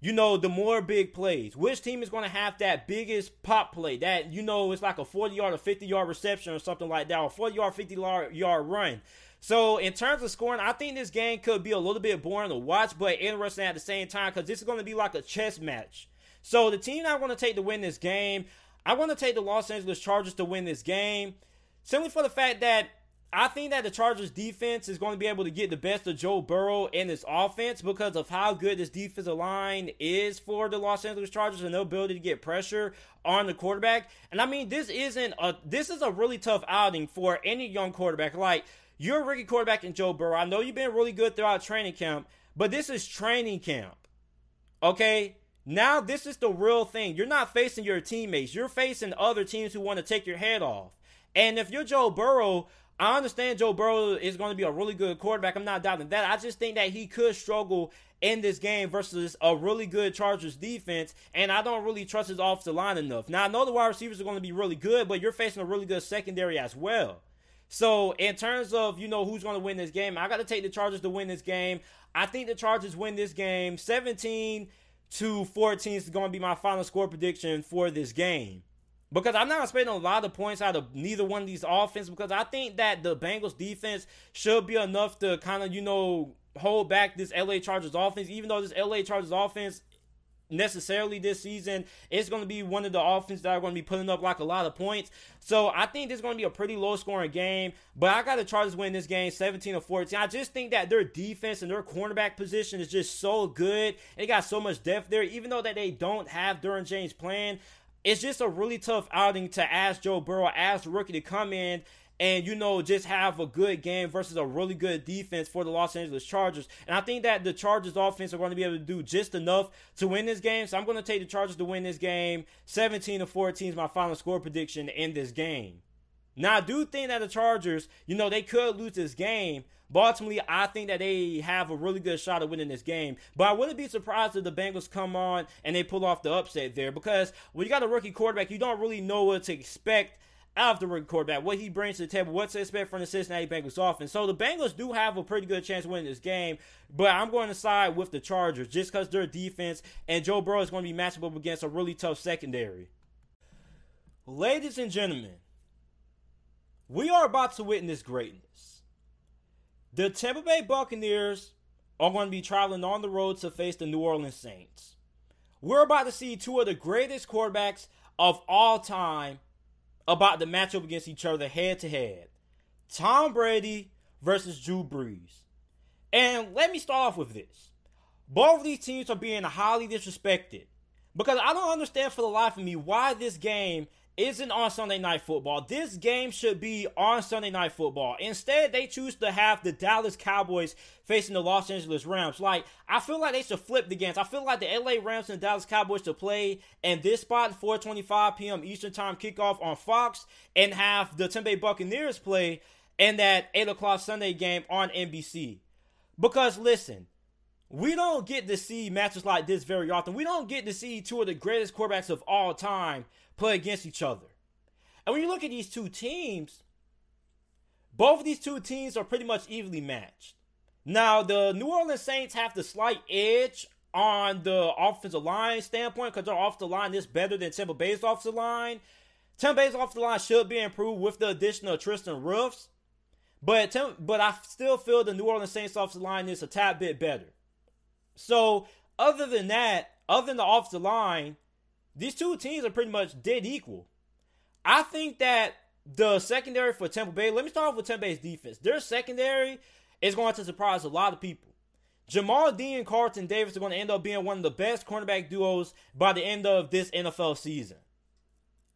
you know, the more big plays. Which team is going to have that biggest pop play? That, you know, it's like a 40 yard or 50 yard reception or something like that, or 40 yard, 50 yard run. So in terms of scoring, I think this game could be a little bit boring to watch, but interesting at the same time because this is going to be like a chess match. So the team I want to take to win this game, I want to take the Los Angeles Chargers to win this game, simply for the fact that I think that the Chargers defense is going to be able to get the best of Joe Burrow in this offense because of how good this defensive line is for the Los Angeles Chargers and their ability to get pressure on the quarterback. And I mean, this isn't a this is a really tough outing for any young quarterback. Like you're a rookie quarterback in Joe Burrow. I know you've been really good throughout training camp, but this is training camp. Okay? Now this is the real thing. You're not facing your teammates. You're facing other teams who want to take your head off. And if you're Joe Burrow, I understand Joe Burrow is going to be a really good quarterback. I'm not doubting that. I just think that he could struggle in this game versus a really good Chargers defense, and I don't really trust his offensive line enough. Now I know the wide receivers are going to be really good, but you're facing a really good secondary as well. So in terms of you know who's going to win this game, I got to take the Chargers to win this game. I think the Chargers win this game 17 to 14 is going to be my final score prediction for this game. Because I'm not expecting a lot of points out of neither one of these offenses because I think that the Bengals defense should be enough to kind of, you know, hold back this LA Chargers offense, even though this LA Chargers offense necessarily this season. It's going to be one of the offenses that are going to be putting up like a lot of points. So I think this is going to be a pretty low scoring game. But I got the Chargers win this game 17 to 14. I just think that their defense and their cornerback position is just so good. They got so much depth there, even though that they don't have Derwin James playing. It's just a really tough outing to ask Joe Burrow, ask rookie to come in and you know just have a good game versus a really good defense for the Los Angeles Chargers. And I think that the Chargers offense are going to be able to do just enough to win this game. So I'm going to take the Chargers to win this game. 17 to 14 is my final score prediction in this game. Now I do think that the Chargers, you know, they could lose this game. But ultimately, I think that they have a really good shot at winning this game. But I wouldn't be surprised if the Bengals come on and they pull off the upset there because when you got a rookie quarterback, you don't really know what to expect rookie quarterback, what he brings to the table, what to expect from the Cincinnati Bengals offense. So the Bengals do have a pretty good chance of winning this game, but I'm going to side with the Chargers just because their defense and Joe Burrow is going to be matched up against a really tough secondary. Ladies and gentlemen, we are about to witness greatness. The Tampa Bay Buccaneers are going to be traveling on the road to face the New Orleans Saints. We're about to see two of the greatest quarterbacks of all time about the matchup against each other head to head. Tom Brady versus Drew Brees. And let me start off with this. both of these teams are being highly disrespected. Because I don't understand for the life of me why this game isn't on Sunday Night Football. This game should be on Sunday Night Football. Instead, they choose to have the Dallas Cowboys facing the Los Angeles Rams. Like, I feel like they should flip the games. I feel like the LA Rams and Dallas Cowboys should play in this spot, 4:25 p.m. Eastern Time kickoff on Fox, and have the Bay Buccaneers play in that 8 o'clock Sunday game on NBC. Because listen, we don't get to see matches like this very often. We don't get to see two of the greatest quarterbacks of all time play against each other. And when you look at these two teams, both of these two teams are pretty much evenly matched. Now, the New Orleans Saints have the slight edge on the offensive line standpoint because their offensive line is better than Tampa Bay's offensive line. Tampa Bay's offensive line should be improved with the addition of Tristan Wirfs. But, but I still feel the New Orleans Saints offensive line is a tad bit better. So, other than that, other than the offensive line, these two teams are pretty much dead equal. I think that the secondary for Tampa Bay, let me start off with Tampa Bay's defense. Their secondary is going to surprise a lot of people. Jamel Dean and Carlton Davis are going to end up being one of the best cornerback duos by the end of this NFL season.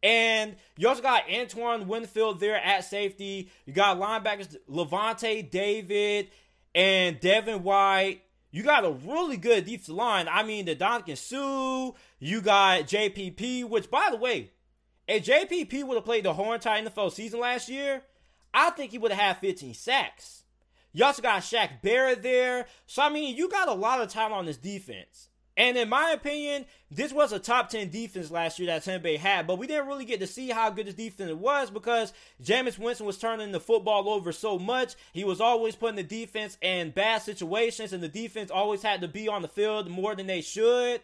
And you also got Antoine Winfield there at safety. You got linebackers Lavonte David and Devin White you got a really good defensive line. I mean, the Ndamukong Suh, you got JPP, which, by the way, if JPP would have played the whole entire NFL season last year, I think he would have had 15 sacks. You also got Shaq Barrett there. So, I mean, you got a lot of talent on this defense. And in my opinion, this was a top 10 defense last year that Tampa Bay had, but we didn't really get to see how good this defense was because Jameis Winston was turning the football over so much. He was always putting the defense in bad situations, and the defense always had to be on the field more than they should.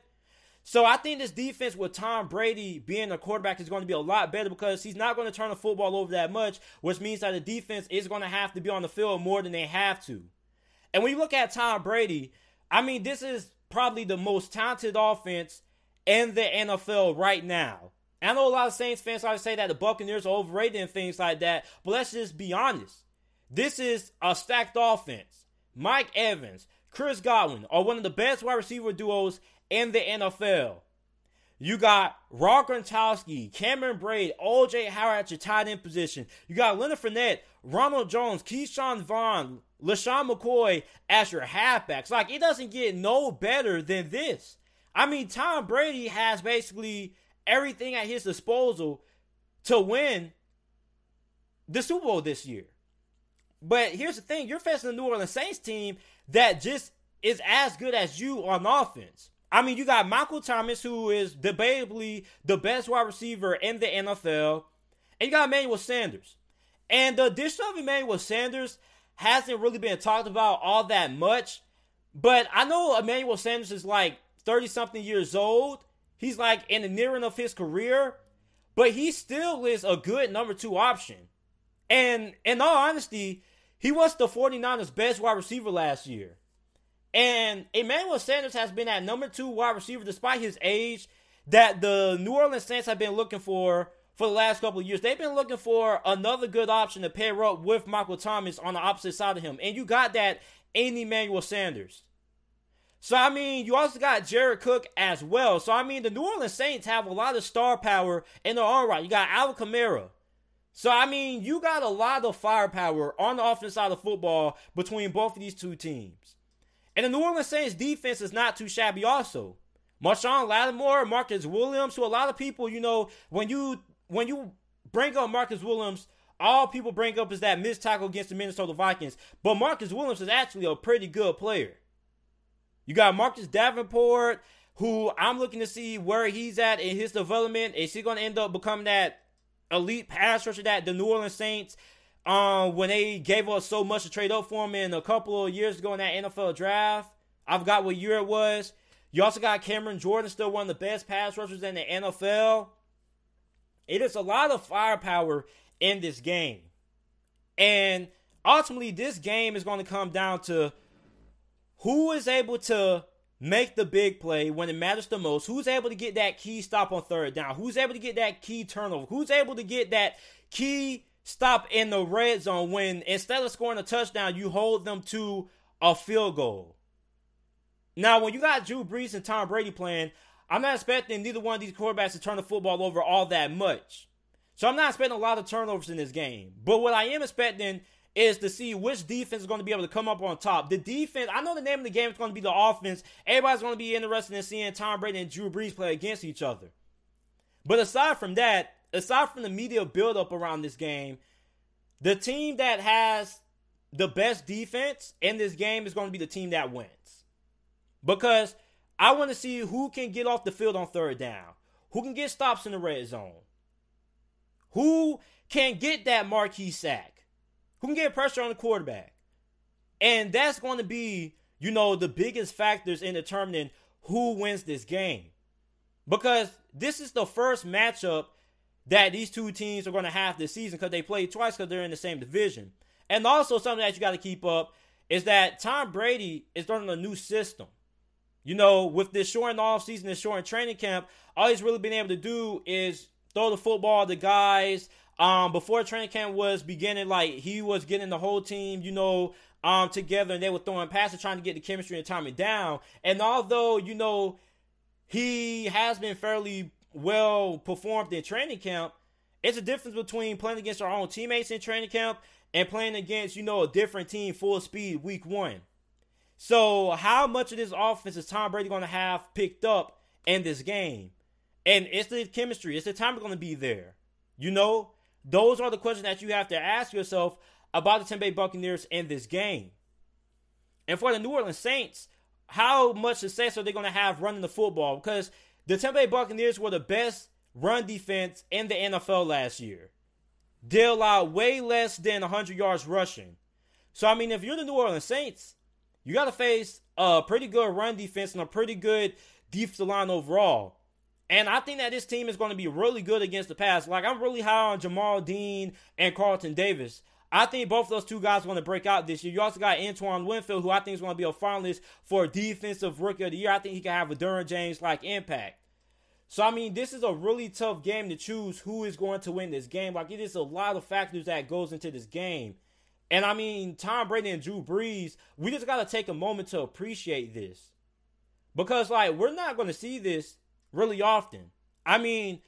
So I think this defense with Tom Brady being a quarterback is going to be a lot better because he's not going to turn the football over that much, which means that the defense is going to have to be on the field more than they have to. And when you look at Tom Brady, I mean, this is probably the most talented offense in the NFL right now. I know a lot of Saints fans to say that the Buccaneers are overrated and things like that, but let's just be honest. This is a stacked offense. Mike Evans, Chris Godwin are one of the best wide receiver duos in the NFL. You got Rob Gronkowski, Cameron Brate, OJ Howard at your tight end position. You got Leonard Fournette, Ronald Jones, Ke'Shawn Vaughn, LeSean McCoy as your halfbacks. Like, it doesn't get no better than this. I mean, Tom Brady has basically everything at his disposal to win the Super Bowl this year. But here's the thing you're facing the New Orleans Saints team that just is as good as you on offense. I mean, you got Michael Thomas, who is debatably the best wide receiver in the NFL, and you got Emmanuel Sanders. And the addition of Emmanuel Sanders hasn't really been talked about all that much. But I know Emmanuel Sanders is like 30 something years old. He's like in the nearing of his career, but he still is a good number two option. And in all honesty, he was the 49ers' best wide receiver last year. And Emmanuel Sanders has been at number two wide receiver despite his age that the New Orleans Saints have been looking for for the last couple of years. They've been looking for another good option to pair up with Michael Thomas on the opposite side of him. And you got that in Emmanuel Sanders. So, I mean, you also got Jared Cook as well. So, I mean, the New Orleans Saints have a lot of star power in their own right. You got Alvin Kamara. So, I mean, you got a lot of firepower on the offense side of football between both of these two teams. And the New Orleans Saints defense is not too shabby also. Marshon Lattimore, Marcus Williams, who a lot of people, you know, when you when you bring up Marcus Williams, all people bring up is that missed tackle against the Minnesota Vikings. But Marcus Williams is actually a pretty good player. You got Marcus Davenport, who I'm looking to see where he's at in his development. Is he going to end up becoming that elite pass rusher that the New Orleans Saints, um, when they gave us so much to trade up for him in a couple of years ago in that NFL draft? I forgot what year it was. You also got Cameron Jordan, still one of the best pass rushers in the NFL. It is a lot of firepower in this game. And ultimately, this game is going to come down to who is able to make the big play when it matters the most. Who's able to get that key stop on third down? Who's able to get that key turnover? Who's able to get that key stop in the red zone when instead of scoring a touchdown, you hold them to a field goal? Now, when you got Drew Brees and Tom Brady playing, I'm not expecting neither one of these quarterbacks to turn the football over all that much. So I'm not expecting a lot of turnovers in this game. But what I am expecting is to see which defense is going to be able to come up on top. The defense, I know the name of the game is going to be the offense. Everybody's going to be interested in seeing Tom Brady and Drew Brees play against each other. But aside from that, aside from the media buildup around this game, the team that has the best defense in this game is going to be the team that wins. Because I want to see who can get off the field on third down, who can get stops in the red zone, who can get that marquee sack who can get pressure on the quarterback. And that's going to be, you know, the biggest factors in determining who wins this game. Because this is the first matchup that these two teams are going to have this season because they played twice because they're in the same division. And also, something that you got to keep up is that Tom Brady is learning a new system. You know, with this short off season, this short training camp, all he's really been able to do is throw the football to the guys, um, before training camp was beginning, like he was getting the whole team, you know, um, together, and they were throwing passes, trying to get the chemistry and timing down. And although you know he has been fairly well performed in training camp, it's a difference between playing against our own teammates in training camp and playing against you know a different team full speed week one. So how much of this offense is Tom Brady going to have picked up in this game? And it's the chemistry. It's the time going to be there. You know, those are the questions that you have to ask yourself about the Tampa Bay Buccaneers in this game. And for the New Orleans Saints, how much success are they going to have running the football? Because the Tampa Bay Buccaneers were the best run defense in the NFL last year. They allowed way less than 100 yards rushing. So, I mean, if you're the New Orleans Saints, you got to face a pretty good run defense and a pretty good defensive line overall. And I think that this team is going to be really good against the pass. Like, I'm really high on Jamel Dean and Carlton Davis. I think both of those two guys want to break out this year. You also got Antoine Winfield, who I think is going to be a finalist for Defensive Rookie of the Year. I think he can have a Derwin James like impact. So, I mean, this is a really tough game to choose who is going to win this game. Like, it is a lot of factors that goes into this game. And I mean, Tom Brady and Drew Brees, we just got to take a moment to appreciate this. Because, like, we're not going to see this really often. I mean,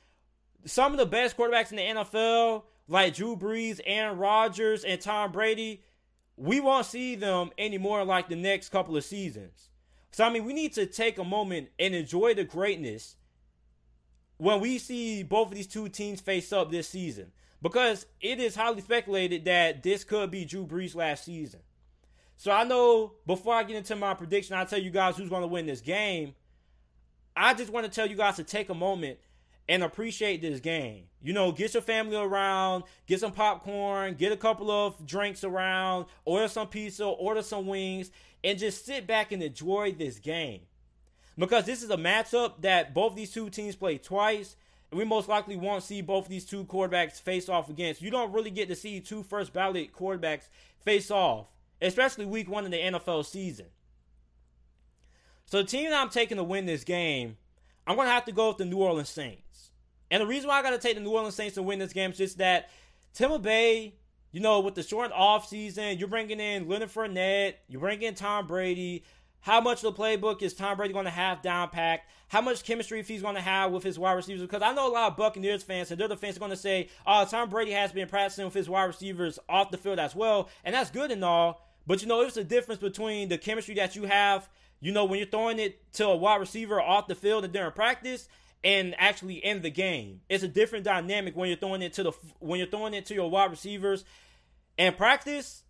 some of the best quarterbacks in the NFL, like Drew Brees, Aaron Rodgers, and Tom Brady, we won't see them anymore like the next couple of seasons. So, I mean, we need to take a moment and enjoy the greatness when we see both of these two teams face up this season. Because it is highly speculated that this could be Drew Brees' last season. So I know before I get into my prediction, I'll tell you guys who's going to win this game. I just want to tell you guys to take a moment and appreciate this game. You know, get your family around, get some popcorn, get a couple of drinks around, order some pizza, order some wings, and just sit back and enjoy this game. Because this is a matchup that both these two teams play twice. We most likely won't see both these two quarterbacks face off against. You don't really get to see two first ballot quarterbacks face off, especially week one in the NFL season. So the team that I'm taking to win this game, I'm going to have to go with the New Orleans Saints. And the reason why I got to take the New Orleans Saints to win this game is just that Tampa Bay, you know, with the short off season, you're bringing in Leonard Fournette, you're bringing in Tom Brady. How much of the playbook is Tom Brady going to have down packed? How much chemistry he's going to have with his wide receivers? Because I know a lot of Buccaneers fans and they're the fans are going to say, "Oh, Tom Brady has been practicing with his wide receivers off the field as well," and that's good and all. But you know, it's a difference between the chemistry that you have you know, when you're throwing it to a wide receiver off the field and during practice and actually in the game, it's a different dynamic when you're throwing it to the when you're throwing it to your wide receivers and practice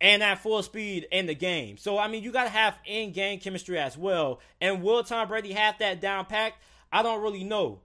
and at full speed in the game. So I mean, you got to have in-game chemistry as well. And will Tom Brady have that down packed? I don't really know.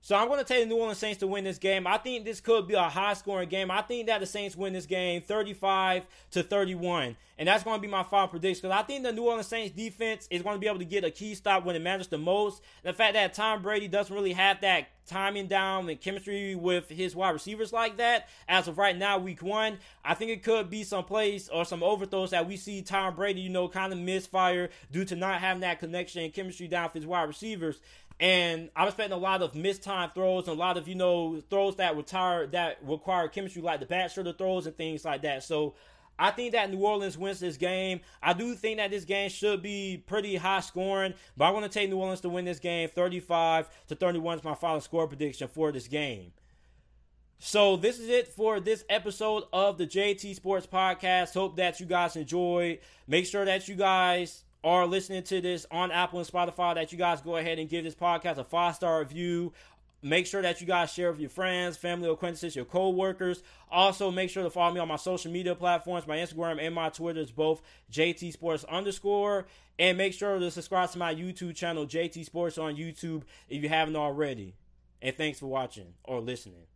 So I'm going to take the New Orleans Saints to win this game. I think this could be a high scoring game. I think that the Saints win this game 35 to 31. And that's going to be my final prediction because I think the New Orleans Saints defense is going to be able to get a key stop when it matters the most. And the fact that Tom Brady doesn't really have that timing down and chemistry with his wide receivers like that as of right now, week one, I think it could be some plays or some overthrows that we see Tom Brady, you know, kind of misfire due to not having that connection and chemistry down with his wide receivers. And I'm expecting a lot of missed time throws and a lot of, you know, throws that retire that require chemistry like the shoulder throws and things like that. So I think that New Orleans wins this game. I do think that this game should be pretty high scoring, but I'm going to take New Orleans to win this game 35 to 31 is my final score prediction for this game. So this is it for this episode of the JT Sports Podcast. Hope that you guys enjoyed. Make sure that you guys are listening to this on Apple and Spotify, that you guys go ahead and give this podcast a five star review. Make sure that you guys share with your friends, family, acquaintances, your co-workers. Also, make sure to follow me on my social media platforms. My Instagram and my Twitter is both JT Sports underscore. And make sure to subscribe to my YouTube channel, JT Sports on YouTube, if you haven't already. And thanks for watching or listening.